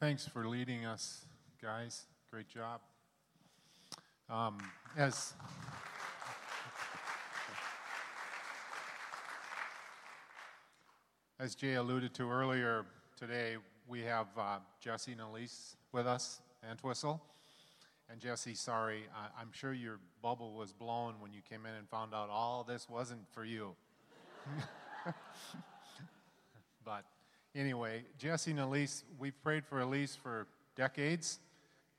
Thanks for leading us, guys. Great job. Um, as as Jay alluded to earlier today, we have uh, Jesse and Elise with us, and Antwistle. And Jesse, sorry, I, I'm sure your bubble was blown when you came in and found out all this wasn't for you. but anyway, Jesse and Elise, we've prayed for Elise for decades.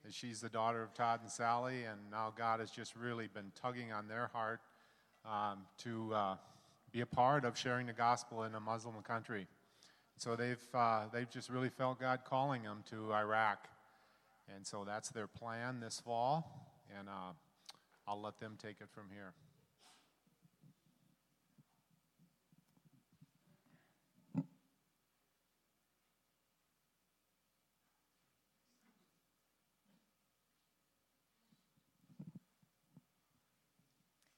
And she's the daughter of Todd and Sally, and now God has just really been tugging on their heart um, to uh, be a part of sharing the gospel in a Muslim country. So they've, uh, they've just really felt God calling them to Iraq. And so that's their plan this fall, and uh, I'll let them take it from here.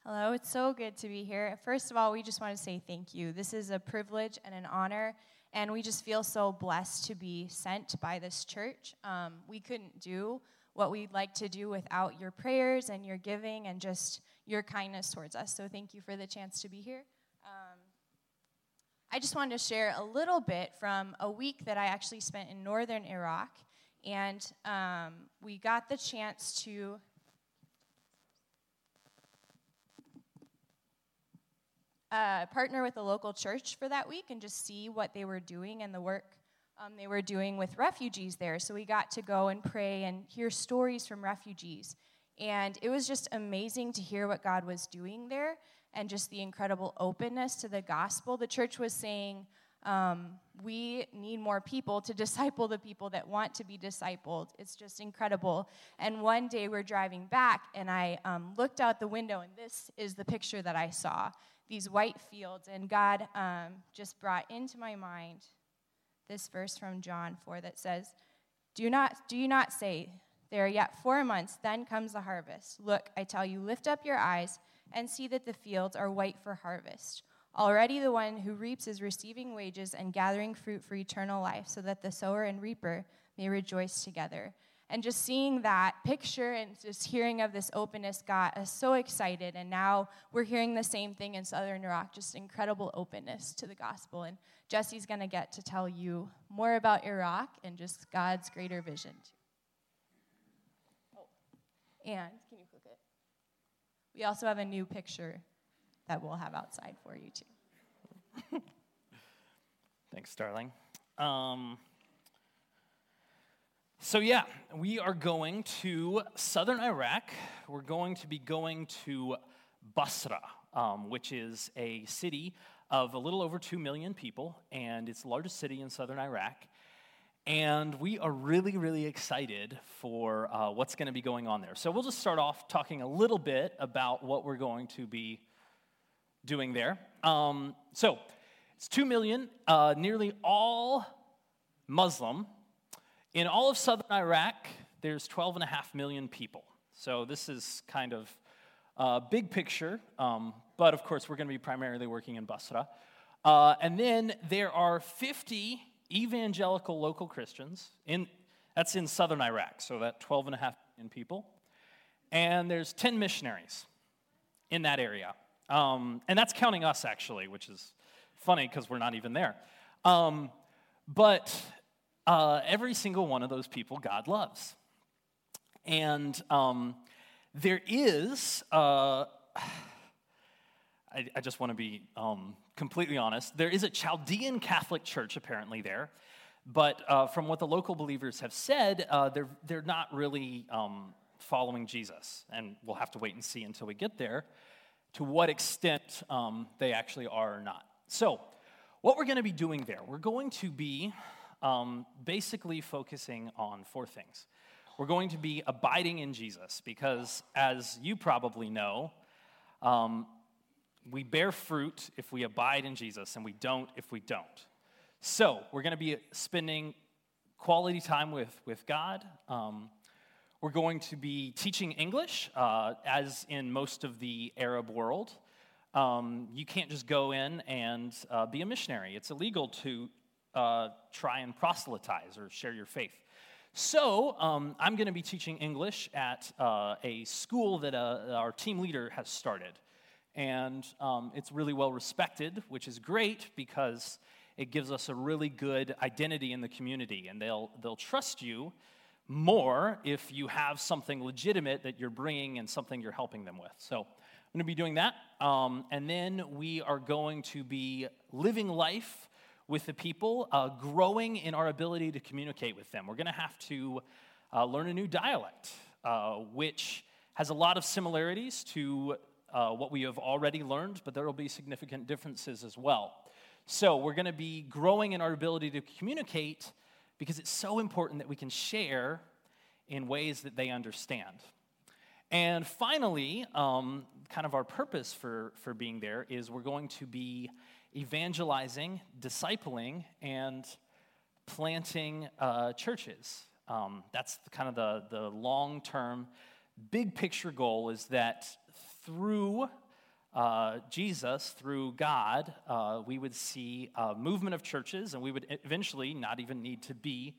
Hello, it's so good to be here. First of all, we just want to say thank you. This is a privilege and an honor, and we just feel so blessed to be sent by this church. Um, we couldn't do what we'd like to do without your prayers and your giving and just your kindness towards us. So, thank you for the chance to be here. Um, I just wanted to share a little bit from a week that I actually spent in northern Iraq, and um, we got the chance to uh, partner with a local church for that week and just see what they were doing and the work um, they were doing with refugees there. So we got to go and pray and hear stories from refugees. And it was just amazing to hear what God was doing there and just the incredible openness to the gospel. The church was saying, um, we need more people to disciple the people that want to be discipled. It's just incredible. And one day we're driving back, and I um, looked out the window, and this is the picture that I saw these white fields. And God um, just brought into my mind this verse from John 4 that says, Do, not, do you not say, There are yet four months, then comes the harvest? Look, I tell you, lift up your eyes and see that the fields are white for harvest. Already the one who reaps is receiving wages and gathering fruit for eternal life, so that the sower and reaper may rejoice together. And just seeing that picture and just hearing of this openness got us so excited. And now we're hearing the same thing in Southern Iraq just incredible openness to the gospel. And Jesse's going to get to tell you more about Iraq and just God's greater vision. Oh, and can you click it? We also have a new picture that we'll have outside for you, too. Thanks, Starling. Um, so, yeah, we are going to southern Iraq. We're going to be going to Basra, um, which is a city of a little over 2 million people, and it's the largest city in southern Iraq. And we are really, really excited for uh, what's going to be going on there. So, we'll just start off talking a little bit about what we're going to be doing there. Um, so, it's 2 million, uh, nearly all Muslim. In all of southern Iraq, there's 12 and a half million people. So this is kind of a big picture, um, but of course, we're going to be primarily working in Basra. Uh, and then there are 50 evangelical local Christians. In, that's in southern Iraq, so that 12 and a half million people. And there's 10 missionaries in that area. Um, and that's counting us, actually, which is funny because we're not even there. Um, but uh, every single one of those people God loves. And um, there is, uh, I, I, just want to be um, completely honest, there is a Chaldean Catholic church apparently there. But uh, from what the local believers have said, uh, they're, they're not really um, following Jesus. And we'll have to wait and see until we get there to what extent um, they actually are or not. So, what we're going to be doing there, we're going to be um, basically focusing on four things. We're going to be abiding in Jesus because, as you probably know, um, we bear fruit if we abide in Jesus, and we don't if we don't. So, we're going to be spending quality time with, with God. Um, we're going to be teaching English, uh, as in most of the Arab world. Um, you can't just go in and uh, be a missionary. It's illegal to uh, try and proselytize or share your faith. So, um, I'm going to be teaching English at uh, a school that uh, our team leader has started. And um, it's really well respected, which is great because it gives us a really good identity in the community. And they'll, they'll trust you more if you have something legitimate that you're bringing and something you're helping them with. So, I'm going to be doing that. Um, and then we are going to be living life with the people, uh, growing in our ability to communicate with them. We're going to have to uh, learn a new dialect, uh, which has a lot of similarities to uh, what we have already learned, but there will be significant differences as well. So, we're going to be growing in our ability to communicate because it's so important that we can share in ways that they understand. And finally, um, kind of our purpose for, for being there is we're going to be evangelizing, discipling, and planting uh, churches. Um, that's kind of the, the long term, big picture goal is that through uh, Jesus, through God, uh, we would see a movement of churches and we would eventually not even need to be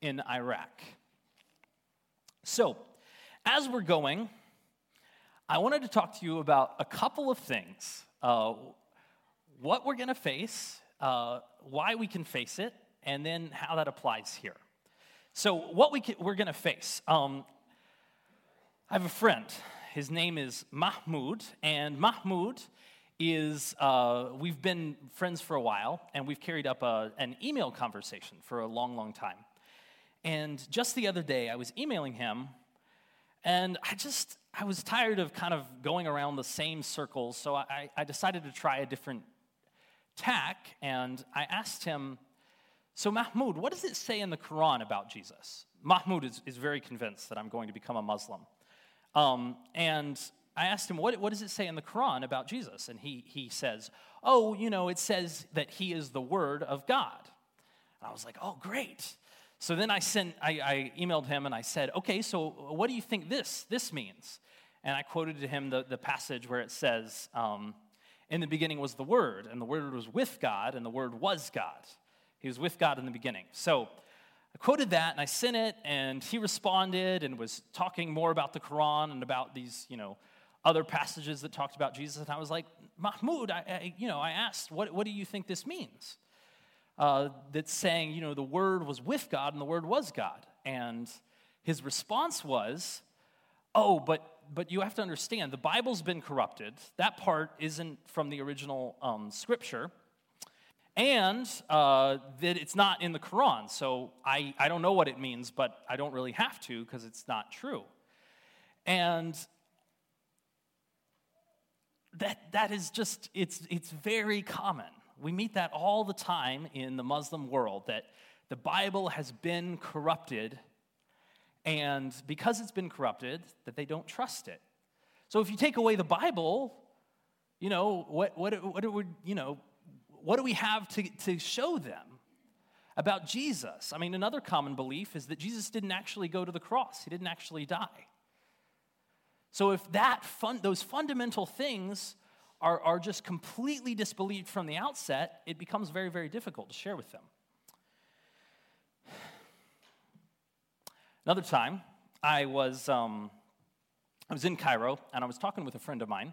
in Iraq. So, as we're going, I wanted to talk to you about a couple of things. Uh, what we're going to face, uh, why we can face it, and then how that applies here. So, what we can, we're going to face. Um, I have a friend. His name is Mahmoud, and Mahmoud is, uh, we've been friends for a while, and we've carried up a, an email conversation for a long, long time. And just the other day, I was emailing him, and I just, I was tired of kind of going around the same circles, so I, I decided to try a different tack, and I asked him, So, Mahmoud, what does it say in the Quran about Jesus? Mahmoud is, is very convinced that I'm going to become a Muslim. Um, and I asked him, what, what does it say in the Quran about Jesus? And he, he says, Oh, you know, it says that he is the Word of God. And I was like, Oh, great. So then I sent, I, I emailed him and I said, Okay, so what do you think this, this means? And I quoted to him the, the passage where it says, um, in the beginning was the Word, and the Word was with God, and the Word was God. He was with God in the beginning. So I quoted that and I sent it, and he responded and was talking more about the Quran and about these, you know, other passages that talked about Jesus. And I was like, Mahmoud, I, I you know, I asked, what, what do you think this means? Uh, that's saying, you know, the Word was with God and the Word was God. And his response was, oh, but but you have to understand the Bible's been corrupted. That part isn't from the original um, scripture. And uh, that it's not in the Quran. So I, I don't know what it means, but I don't really have to because it's not true. And that, that is just, it's, it's very common. We meet that all the time in the Muslim world that the Bible has been corrupted and because it's been corrupted, that they don't trust it. So if you take away the Bible, you know, what, what, what, would, you know, what do we have to, to show them about Jesus? I mean, another common belief is that Jesus didn't actually go to the cross, he didn't actually die. So if that fun, those fundamental things are, are just completely disbelieved from the outset, it becomes very, very difficult to share with them. Another time, I was, um, I was in Cairo and I was talking with a friend of mine,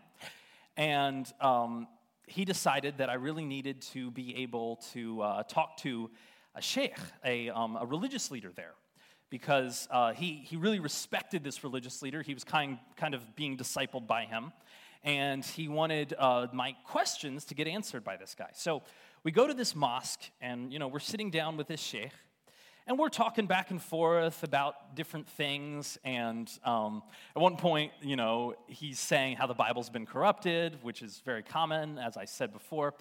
and um, he decided that I really needed to be able to uh, talk to a sheikh, a, um, a religious leader there, because uh, he, he really respected this religious leader. He was kind, kind of being discipled by him, and he wanted uh, my questions to get answered by this guy. So we go to this mosque, and you know we're sitting down with this sheikh, and we're talking back and forth about different things. And um, at one point, you know, he's saying how the Bible's been corrupted, which is very common, as I said before.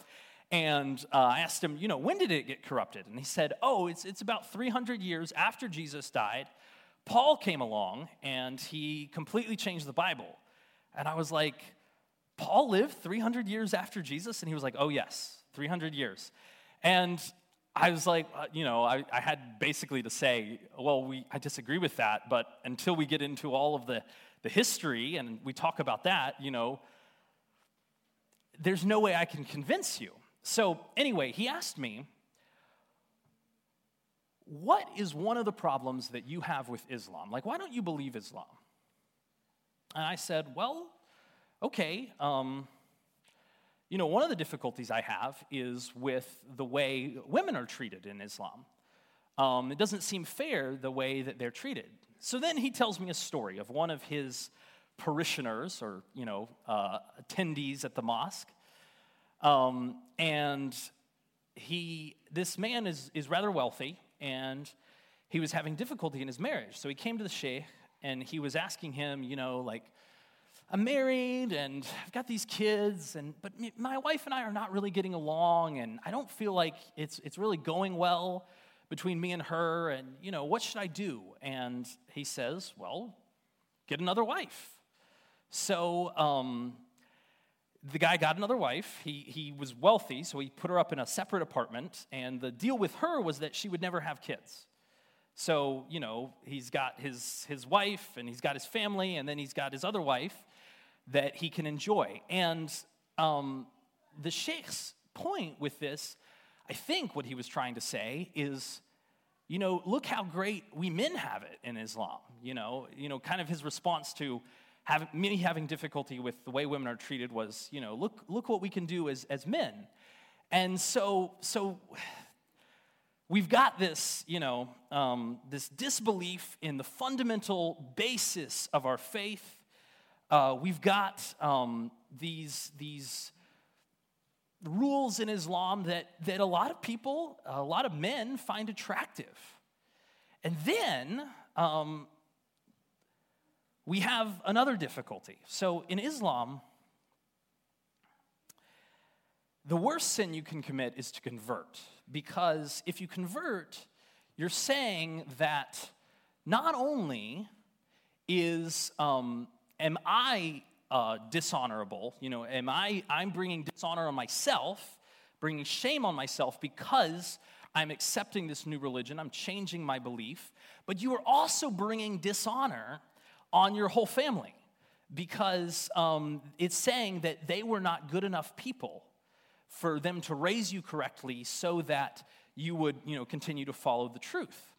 And uh, I asked him, you know, when did it get corrupted? And he said, oh, it's, it's about 300 years after Jesus died. Paul came along and he completely changed the Bible. And I was like, Paul lived 300 years after Jesus? And he was like, oh, yes, 300 years. And I was like, uh, you know, I, I, had basically to say, well, we, I disagree with that, but until we get into all of the, the history and we talk about that, you know, there's no way I can convince you. So, anyway, he asked me, what is one of the problems that you have with Islam? Like, why don't you believe Islam? And I said, Well, okay. Um, you know, one of the difficulties I have is with the way women are treated in Islam. Um, it doesn't seem fair the way that they're treated. So then he tells me a story of one of his parishioners or, you know, uh, attendees at the mosque. Um, and he, this man is, is rather wealthy and he was having difficulty in his marriage. So he came to the sheikh and he was asking him, you know, like, I'm married and I've got these kids, and but my wife and I are not really getting along, and I don't feel like it's it's really going well between me and her. And you know, what should I do? And he says, Well, get another wife. So um, the guy got another wife. He, he was wealthy, so he put her up in a separate apartment. And the deal with her was that she would never have kids. So, you know, he's got his, his wife and he's got his family, and then he's got his other wife that he can enjoy. And um, the sheikh's point with this, I think what he was trying to say is, you know, look how great we men have it in Islam. You know, you know, kind of his response to having, me having difficulty with the way women are treated was, you know, look, look what we can do as, as men. And so, so we've got this, you know, um, this disbelief in the fundamental basis of our faith. Uh, we've got um, these, these rules in Islam that, that a lot of people, a lot of men find attractive. And then um, we have another difficulty. So in Islam, the worst sin you can commit is to convert, because if you convert, you're saying that not only is um, am I uh, dishonorable, you know, am I I'm bringing dishonor on myself, bringing shame on myself because I'm accepting this new religion, I'm changing my belief, but you are also bringing dishonor on your whole family because um, it's saying that they were not good enough people for them to raise you correctly so that you would you know continue to follow the truth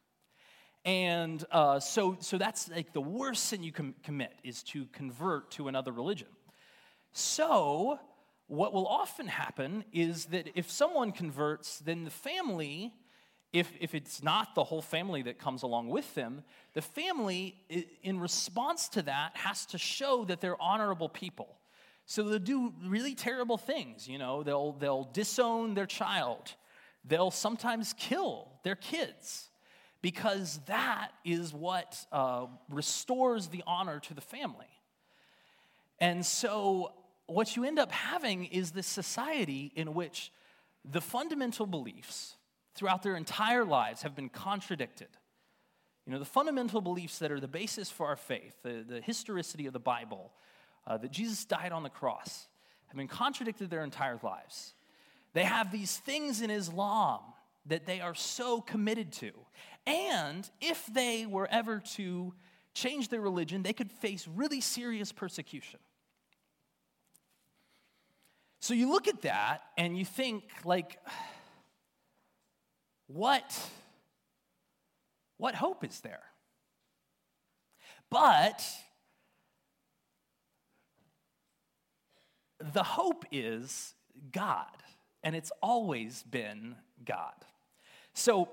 and uh, so so that's like the worst sin you can commit is to convert to another religion so what will often happen is that if someone converts then the family if, if it's not the whole family that comes along with them, the family, in response to that, has to show that they're honorable people. So they'll do really terrible things. You know, they'll, they'll disown their child, they'll sometimes kill their kids because that is what uh, restores the honor to the family. And so, what you end up having is this society in which the fundamental beliefs throughout their entire lives have been contradicted. You know, the fundamental beliefs that are the basis for our faith, the, the historicity of the Bible, uh, that Jesus died on the cross, have been contradicted their entire lives. They have these things in Islam that they are so committed to. And if they were ever to change their religion, they could face really serious persecution. So you look at that and you think, like, what, what hope is there? But the hope is God, and it's always been God. So,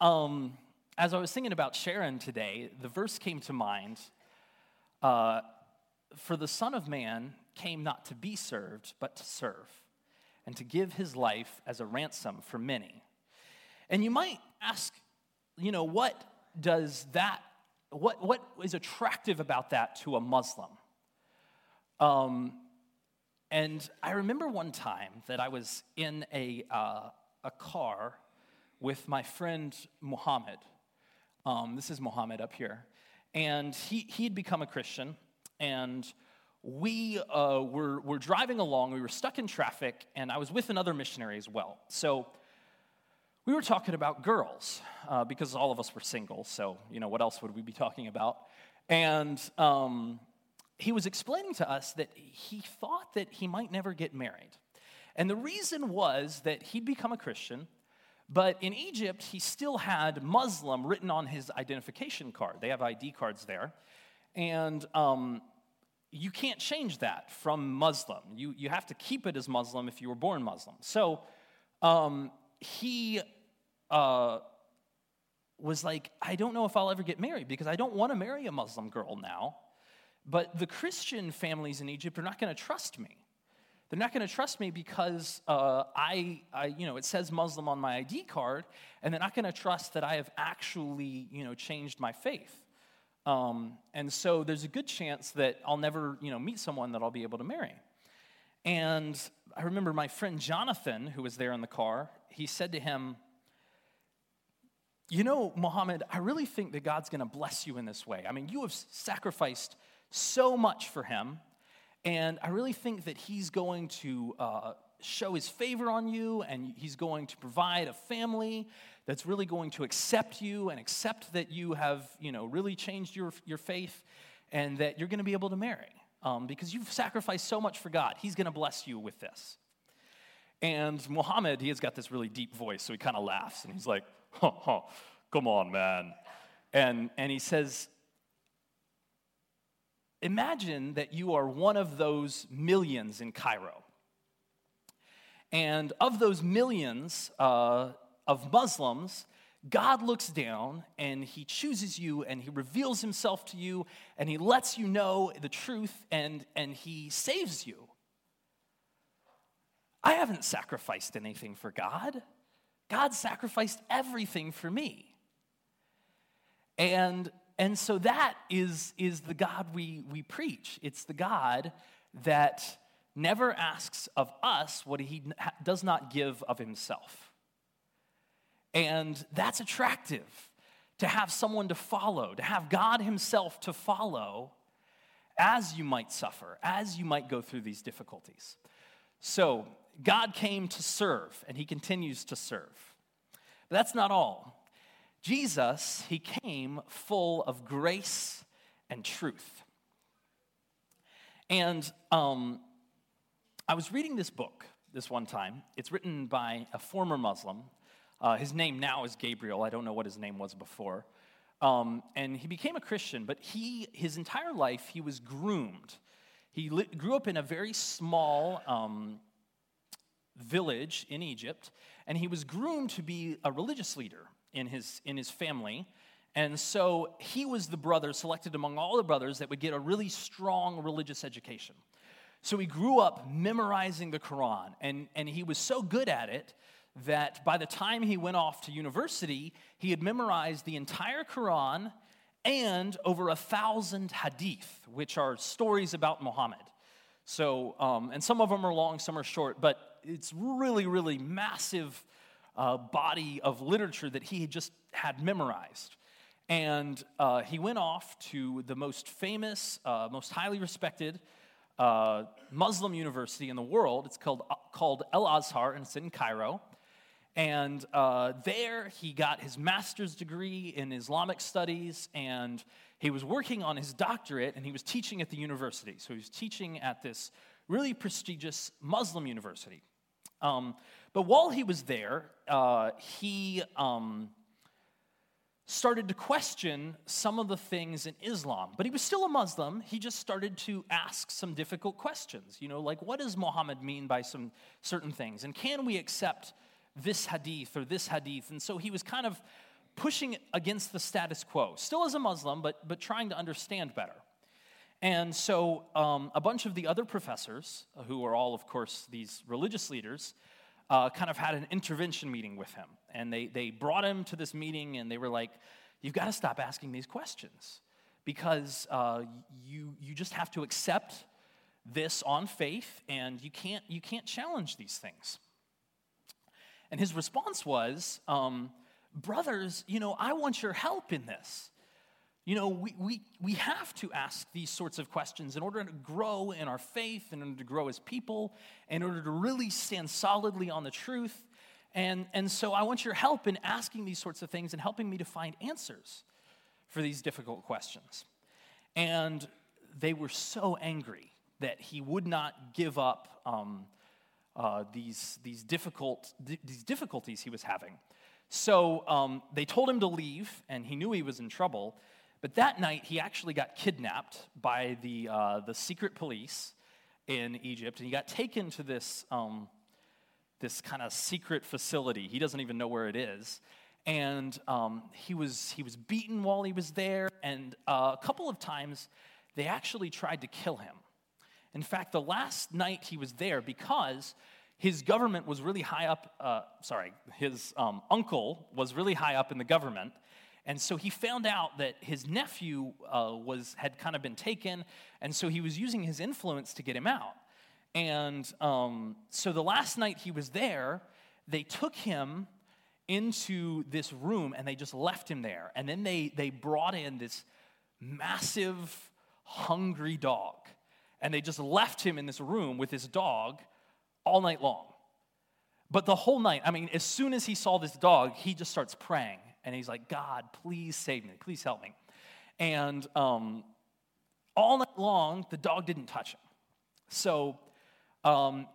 um, as I was thinking about Sharon today, the verse came to mind uh, For the Son of Man came not to be served, but to serve, and to give his life as a ransom for many. And you might ask, you know, what does that, what, what is attractive about that to a Muslim? Um, and I remember one time that I was in a, uh, a car with my friend Muhammad. Um, this is Muhammad up here. And he, he'd become a Christian, and we uh, were, were driving along. We were stuck in traffic, and I was with another missionary as well. So we were talking about girls uh, because all of us were single, so, you know, what else would we be talking about? And um, he was explaining to us that he thought that he might never get married. And the reason was that he'd become a Christian, But in Egypt, he still had Muslim written on his identification card. They have ID cards there. And um, you can't change that from Muslim. You, you have to keep it as Muslim if you were born Muslim. So um, he uh, was like, I don't know if I'll ever get married because I don't want to marry a Muslim girl now. But the Christian families in Egypt are not going to trust me. They're not going to trust me because uh, I, I, you know, it says Muslim on my ID card, and they're not going to trust that I have actually, you know, changed my faith. Um, and so there's a good chance that I'll never, you know, meet someone that I'll be able to marry. And I remember my friend Jonathan, who was there in the car, he said to him, You know, Muhammad, I really think that God's going to bless you in this way. I mean, you have sacrificed so much for him, and I really think that he's going to uh, show his favor on you, and he's going to provide a family that's really going to accept you and accept that you have, you know, really changed your, your faith and that you're going to be able to marry um, because you've sacrificed so much for God. He's going to bless you with this. And Muhammad, he has got this really deep voice, so he kind of laughs and he's like, huh, huh, come on, man. And, and he says, Imagine that you are one of those millions in Cairo. And of those millions, uh, of Muslims, God looks down and he chooses you and he reveals himself to you and he lets you know the truth and, and he saves you. I haven't sacrificed anything for God. God sacrificed everything for me. And, and so that is, is the God we, we preach. It's the God that never asks of us what he does not give of himself. And that's attractive to have someone to follow, to have God Himself to follow as you might suffer, as you might go through these difficulties. So, God came to serve, and He continues to serve. But that's not all. Jesus, He came full of grace and truth. And um, I was reading this book this one time. It's written by a former Muslim uh, his name now is Gabriel. I don't know what his name was before. Um, and he became a Christian, but he, his entire life, he was groomed. He li- grew up in a very small um, village in Egypt, and he was groomed to be a religious leader in his, in his family. And so he was the brother selected among all the brothers that would get a really strong religious education. So he grew up memorizing the Quran, and, and he was so good at it that by the time he went off to university, he had memorized the entire Quran and over a thousand hadith, which are stories about Muhammad. So, um, and some of them are long, some are short, but it's really, really massive uh, body of literature that he had just had memorized. And uh, he went off to the most famous, uh, most highly respected uh, Muslim university in the world. It's called, uh, called El Azhar, and it's in Cairo. And uh, there he got his master's degree in Islamic studies, and he was working on his doctorate, and he was teaching at the university. So he was teaching at this really prestigious Muslim university. Um, but while he was there, uh, he um, started to question some of the things in Islam. But he was still a Muslim. He just started to ask some difficult questions. You know, like what does Muhammad mean by some certain things? And can we accept this hadith or this hadith. And so he was kind of pushing against the status quo, still as a Muslim, but, but trying to understand better. And so um, a bunch of the other professors, who are all, of course, these religious leaders, uh, kind of had an intervention meeting with him. And they, they brought him to this meeting and they were like, You've got to stop asking these questions because uh, you, you just have to accept this on faith and you can't, you can't challenge these things. And his response was, um, Brothers, you know, I want your help in this. You know, we, we, we have to ask these sorts of questions in order to grow in our faith, in order to grow as people, in order to really stand solidly on the truth. And, and so I want your help in asking these sorts of things and helping me to find answers for these difficult questions. And they were so angry that he would not give up um, uh, these, these, difficult, these difficulties he was having. So um, they told him to leave, and he knew he was in trouble. But that night, he actually got kidnapped by the, uh, the secret police in Egypt, and he got taken to this, um, this kind of secret facility. He doesn't even know where it is. And um, he, was, he was beaten while he was there, and uh, a couple of times they actually tried to kill him. In fact, the last night he was there, because his government was really high up, uh, sorry, his um, uncle was really high up in the government. And so he found out that his nephew uh, was, had kind of been taken, and so he was using his influence to get him out. And um, so the last night he was there, they took him into this room and they just left him there. And then they, they brought in this massive, hungry dog. And they just left him in this room with this dog all night long. But the whole night, I mean, as soon as he saw this dog, he just starts praying. And he's like, God, please save me. Please help me. And um, all night long, the dog didn't touch him. So um,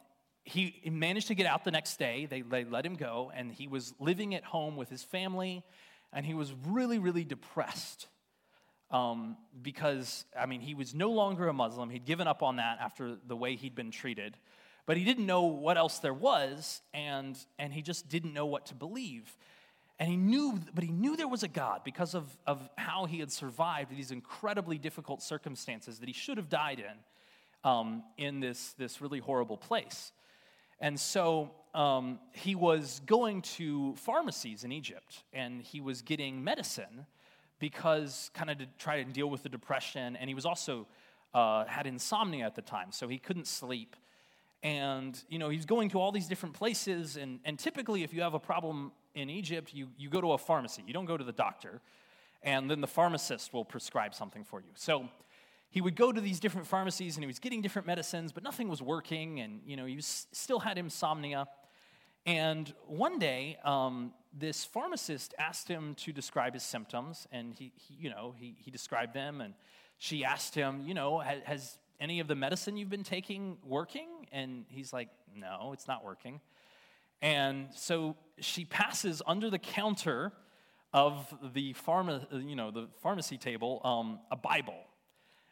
he managed to get out the next day. They, they let him go, and he was living at home with his family, and he was really, really depressed. Um, because, I mean, he was no longer a Muslim. He'd given up on that after the way he'd been treated but he didn't know what else there was, and, and he just didn't know what to believe. And he knew, but he knew there was a God because of, of how he had survived these incredibly difficult circumstances that he should have died in, um, in this, this really horrible place. And so um, he was going to pharmacies in Egypt, and he was getting medicine because kind of to try to deal with the depression, and he was also uh, had insomnia at the time, so he couldn't sleep. And, you know, he's going to all these different places. And, and typically, if you have a problem in Egypt, you, you go to a pharmacy. You don't go to the doctor. And then the pharmacist will prescribe something for you. So he would go to these different pharmacies and he was getting different medicines, but nothing was working. And, you know, he was, still had insomnia. And one day, um, this pharmacist asked him to describe his symptoms. And he, he you know, he, he described them. And she asked him, you know, has, has any of the medicine you've been taking working? And he's like, no, it's not working. And so she passes under the counter of the, pharma, you know, the pharmacy table um, a Bible.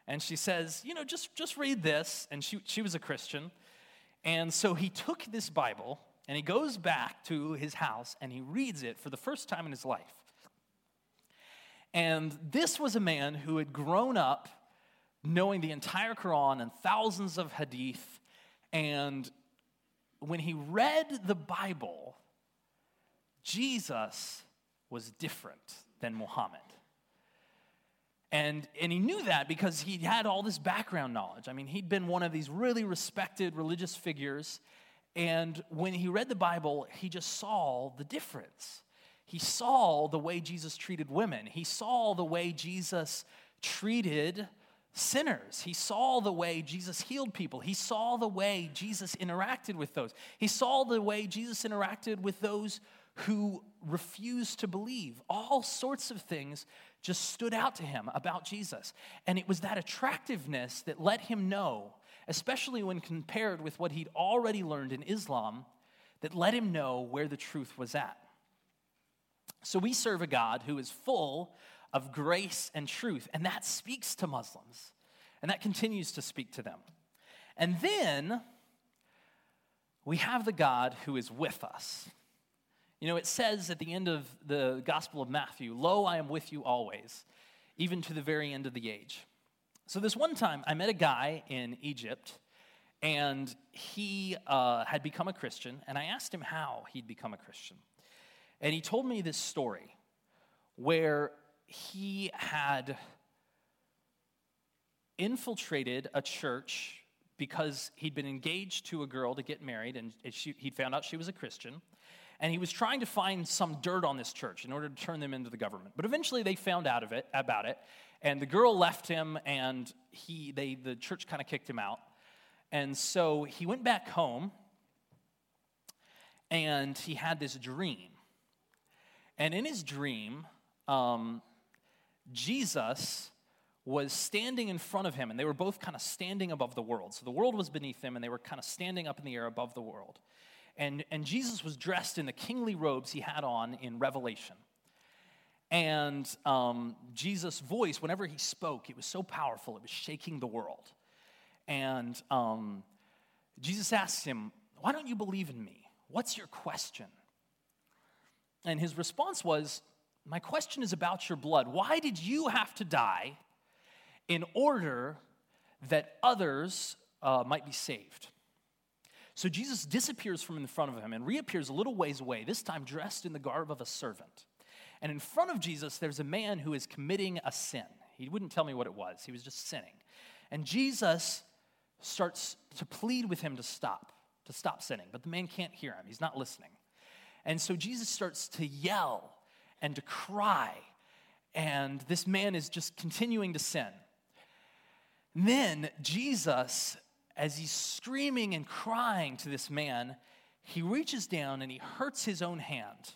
And she says, you know, just, just read this. And she, she was a Christian. And so he took this Bible and he goes back to his house and he reads it for the first time in his life. And this was a man who had grown up knowing the entire Quran and thousands of hadith. And when he read the Bible, Jesus was different than Muhammad. And, and he knew that because he had all this background knowledge. I mean, he'd been one of these really respected religious figures. And when he read the Bible, he just saw the difference. He saw the way Jesus treated women, he saw the way Jesus treated sinners. He saw the way Jesus healed people. He saw the way Jesus interacted with those. He saw the way Jesus interacted with those who refused to believe. All sorts of things just stood out to him about Jesus. And it was that attractiveness that let him know, especially when compared with what he'd already learned in Islam, that let him know where the truth was at. So we serve a God who is full of grace and truth. And that speaks to Muslims, and that continues to speak to them. And then we have the God who is with us. You know, it says at the end of the Gospel of Matthew, Lo, I am with you always, even to the very end of the age. So, this one time, I met a guy in Egypt, and he uh, had become a Christian, and I asked him how he'd become a Christian. And he told me this story where he had infiltrated a church because he'd been engaged to a girl to get married, and she, he'd found out she was a Christian. And he was trying to find some dirt on this church in order to turn them into the government. But eventually they found out of it, about it, and the girl left him, and he, they, the church kind of kicked him out. And so he went back home, and he had this dream. And in his dream, um, Jesus was standing in front of him, and they were both kind of standing above the world. So the world was beneath them, and they were kind of standing up in the air above the world. And, and Jesus was dressed in the kingly robes he had on in Revelation. And um, Jesus' voice, whenever he spoke, it was so powerful, it was shaking the world. And um, Jesus asked him, Why don't you believe in me? What's your question? And his response was, My question is about your blood. Why did you have to die in order that others uh, might be saved? So Jesus disappears from in front of him and reappears a little ways away, this time dressed in the garb of a servant. And in front of Jesus, there's a man who is committing a sin. He wouldn't tell me what it was, he was just sinning. And Jesus starts to plead with him to stop, to stop sinning. But the man can't hear him, he's not listening. And so Jesus starts to yell and to cry. And this man is just continuing to sin. And then Jesus, as he's screaming and crying to this man, he reaches down and he hurts his own hand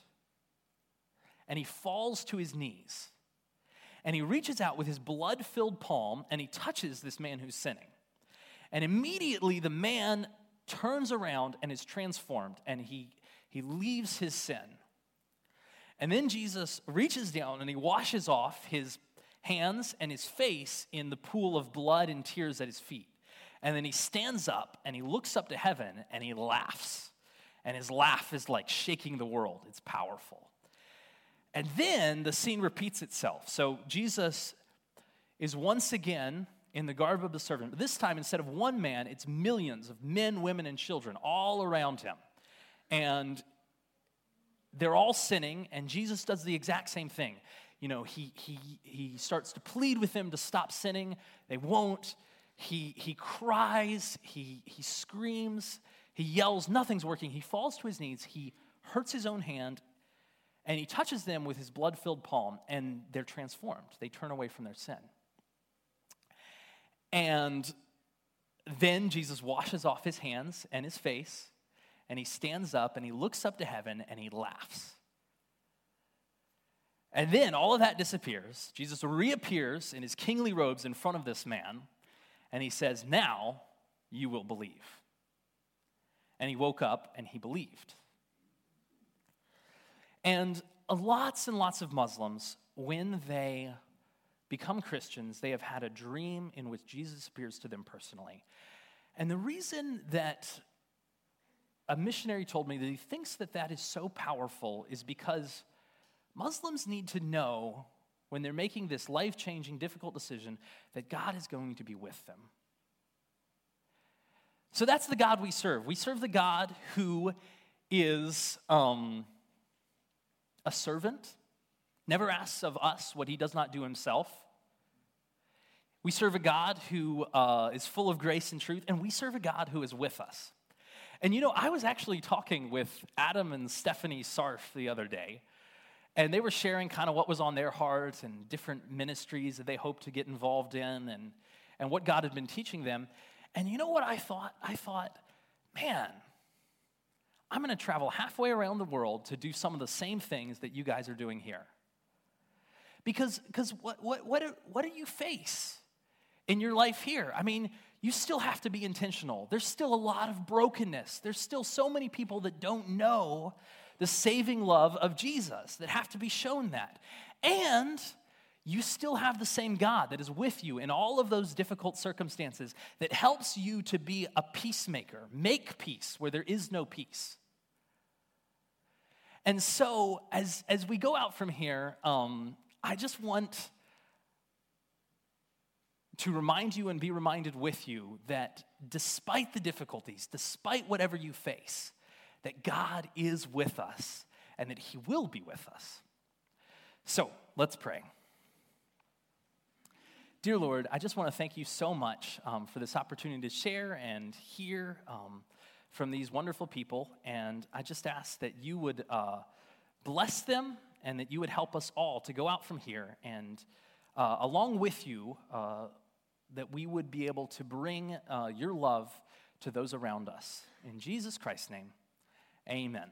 and he falls to his knees. And he reaches out with his blood filled palm and he touches this man who's sinning. And immediately the man turns around and is transformed and he, he leaves his sin. And then Jesus reaches down and he washes off his hands and his face in the pool of blood and tears at his feet. And then he stands up and he looks up to heaven and he laughs. And his laugh is like shaking the world, it's powerful. And then the scene repeats itself. So Jesus is once again in the garb of the servant. But this time, instead of one man, it's millions of men, women, and children all around him. And they're all sinning, and Jesus does the exact same thing. You know, he, he, he starts to plead with them to stop sinning. They won't. He, he cries, he, he screams, he yells, nothing's working. He falls to his knees, he hurts his own hand, and he touches them with his blood filled palm, and they're transformed. They turn away from their sin. And then Jesus washes off his hands and his face, and he stands up and he looks up to heaven and he laughs. And then all of that disappears. Jesus reappears in his kingly robes in front of this man, and he says, Now you will believe. And he woke up and he believed. And lots and lots of Muslims, when they become Christians, they have had a dream in which Jesus appears to them personally. And the reason that a missionary told me that he thinks that that is so powerful is because Muslims need to know when they're making this life changing, difficult decision that God is going to be with them. So that's the God we serve. We serve the God who is um, a servant, never asks of us what he does not do himself. We serve a God who uh, is full of grace and truth, and we serve a God who is with us. And you know, I was actually talking with Adam and Stephanie Sarf the other day, and they were sharing kind of what was on their hearts and different ministries that they hope to get involved in and, and what God had been teaching them. And you know what I thought? I thought, man, I'm going to travel halfway around the world to do some of the same things that you guys are doing here. Because, because what, what, what, what do you face in your life here? I mean, you still have to be intentional. There's still a lot of brokenness. There's still so many people that don't know the saving love of Jesus that have to be shown that. And you still have the same God that is with you in all of those difficult circumstances that helps you to be a peacemaker, make peace where there is no peace. And so, as, as we go out from here, um, I just want to remind you and be reminded with you that despite the difficulties, despite whatever you face, that God is with us and that He will be with us. So, let's pray. Dear Lord, I just want to thank you so much um, for this opportunity to share and hear. Um, from these wonderful people. And I just ask that you would uh, bless them and that you would help us all to go out from here and uh, along with you, uh, that we would be able to bring uh, your love to those around us. In Jesus Christ's name, amen.